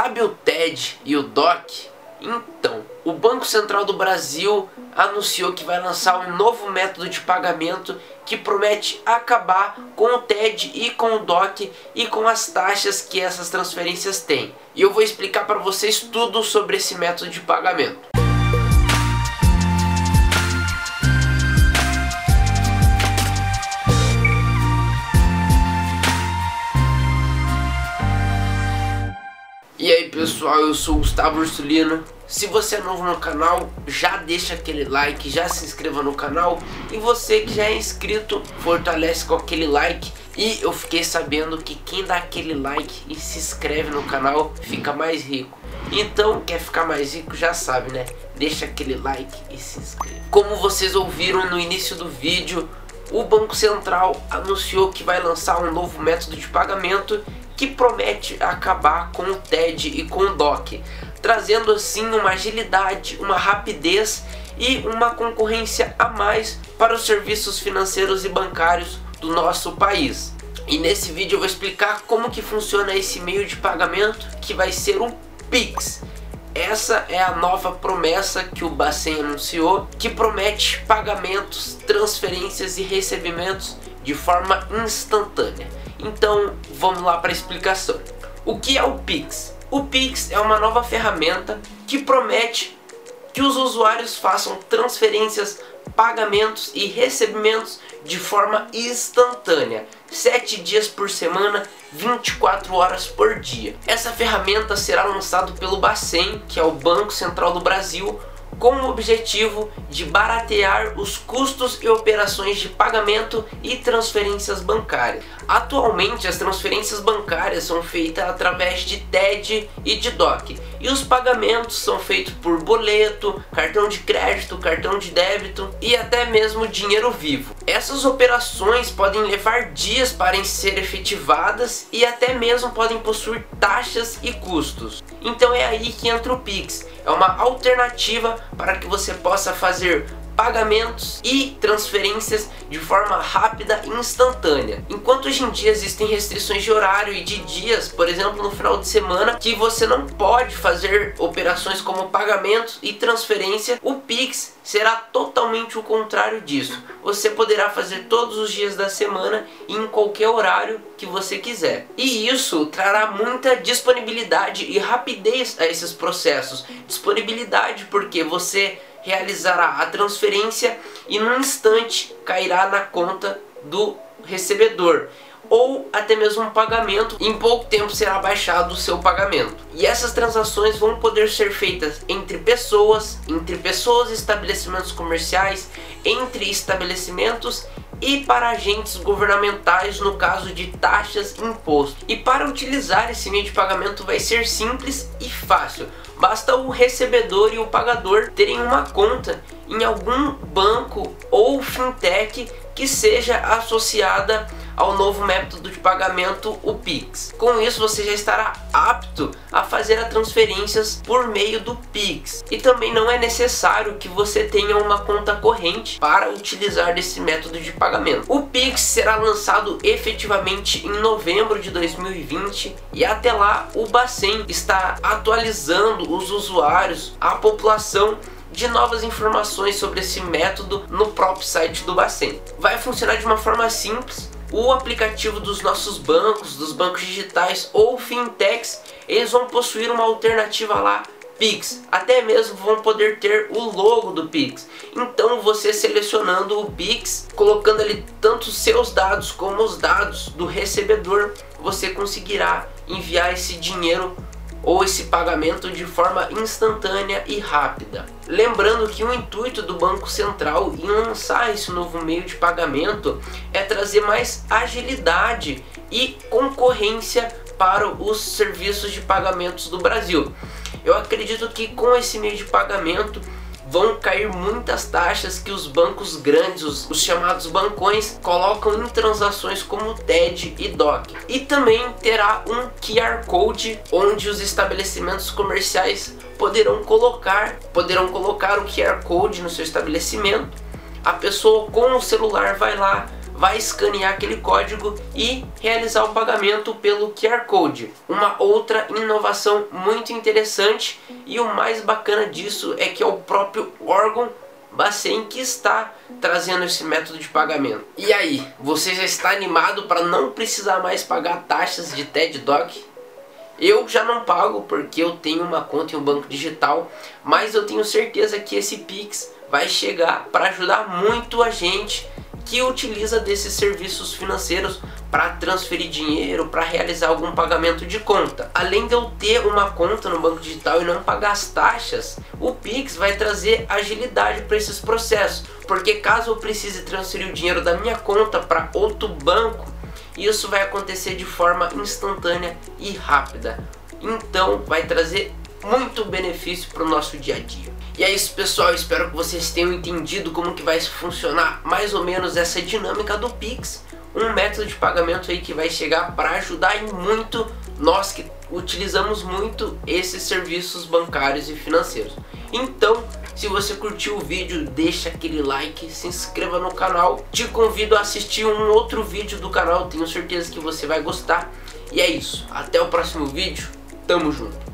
Sabe o TED e o DOC? Então, o Banco Central do Brasil anunciou que vai lançar um novo método de pagamento que promete acabar com o TED e com o DOC e com as taxas que essas transferências têm. E eu vou explicar para vocês tudo sobre esse método de pagamento. Pessoal, eu sou o Gustavo Ursulino. Se você é novo no canal, já deixa aquele like, já se inscreva no canal. E você que já é inscrito, fortalece com aquele like. E eu fiquei sabendo que quem dá aquele like e se inscreve no canal fica mais rico. Então, quer ficar mais rico já sabe, né? Deixa aquele like e se inscreve. Como vocês ouviram no início do vídeo, o Banco Central anunciou que vai lançar um novo método de pagamento que promete acabar com o TED e com o DOC, trazendo assim uma agilidade, uma rapidez e uma concorrência a mais para os serviços financeiros e bancários do nosso país. E nesse vídeo eu vou explicar como que funciona esse meio de pagamento que vai ser o Pix. Essa é a nova promessa que o Bacen anunciou, que promete pagamentos, transferências e recebimentos de forma instantânea. Então vamos lá para a explicação. O que é o Pix? O Pix é uma nova ferramenta que promete que os usuários façam transferências, pagamentos e recebimentos de forma instantânea, 7 dias por semana, 24 horas por dia. Essa ferramenta será lançada pelo Bacen, que é o Banco Central do Brasil, com o objetivo de baratear os custos e operações de pagamento e transferências bancárias. Atualmente, as transferências bancárias são feitas através de TED e de DOC, e os pagamentos são feitos por boleto, cartão de crédito, cartão de débito e até mesmo dinheiro vivo. Essas operações podem levar dias para ser efetivadas e até mesmo podem possuir taxas e custos. Então é aí que entra o Pix. É uma alternativa para que você possa fazer pagamentos e transferências de forma rápida e instantânea. Enquanto hoje em dia existem restrições de horário e de dias, por exemplo, no final de semana, que você não pode fazer operações como pagamentos e transferência, o Pix será totalmente o contrário disso. Você poderá fazer todos os dias da semana e em qualquer horário que você quiser. E isso trará muita disponibilidade e rapidez a esses processos. Disponibilidade porque você realizará a transferência e no instante cairá na conta do recebedor ou até mesmo um pagamento, em pouco tempo será baixado o seu pagamento. E essas transações vão poder ser feitas entre pessoas, entre pessoas e estabelecimentos comerciais, entre estabelecimentos e para agentes governamentais no caso de taxas e impostos. E para utilizar esse meio de pagamento vai ser simples e fácil. Basta o recebedor e o pagador terem uma conta em algum banco ou fintech que seja associada ao novo método de pagamento, o Pix. Com isso, você já estará apto a fazer as transferências por meio do Pix. E também não é necessário que você tenha uma conta corrente para utilizar desse método de pagamento. O Pix será lançado efetivamente em novembro de 2020 e até lá o Bacen está atualizando os usuários, a população de novas informações sobre esse método no próprio site do Bacen. Vai funcionar de uma forma simples, o aplicativo dos nossos bancos, dos bancos digitais ou fintechs, eles vão possuir uma alternativa lá Pix, até mesmo vão poder ter o logo do Pix. Então você selecionando o Pix, colocando ali tanto seus dados como os dados do recebedor, você conseguirá enviar esse dinheiro ou esse pagamento de forma instantânea e rápida. Lembrando que o intuito do Banco Central em lançar esse novo meio de pagamento é trazer mais agilidade e concorrência para os serviços de pagamentos do Brasil. Eu acredito que com esse meio de pagamento vão cair muitas taxas que os bancos grandes, os, os, chamados bancões, colocam em transações como TED e DOC. E também terá um QR Code onde os estabelecimentos comerciais poderão colocar, poderão colocar o QR Code no seu estabelecimento. A pessoa com o celular vai lá, vai escanear aquele código e realizar o pagamento pelo QR Code. Uma outra inovação muito interessante e o mais bacana disso é que é o próprio órgão Bacen que está trazendo esse método de pagamento. E aí, você já está animado para não precisar mais pagar taxas de TED Doc? Eu já não pago porque eu tenho uma conta em um banco digital, mas eu tenho certeza que esse Pix vai chegar para ajudar muito a gente que utiliza desses serviços financeiros para transferir dinheiro, para realizar algum pagamento de conta. Além de eu ter uma conta no banco digital e não pagar as taxas, o Pix vai trazer agilidade para esses processos, porque caso eu precise transferir o dinheiro da minha conta para outro banco, isso vai acontecer de forma instantânea e rápida. Então vai trazer muito benefício para o nosso dia a dia. E é isso pessoal, espero que vocês tenham entendido como que vai funcionar mais ou menos essa dinâmica do Pix, um método de pagamento aí que vai chegar para ajudar em muito nós que utilizamos muito esses serviços bancários e financeiros. Então, se você curtiu o vídeo, deixa aquele like, se inscreva no canal. Te convido a assistir um outro vídeo do canal, tenho certeza que você vai gostar. E é isso, até o próximo vídeo, tamo junto.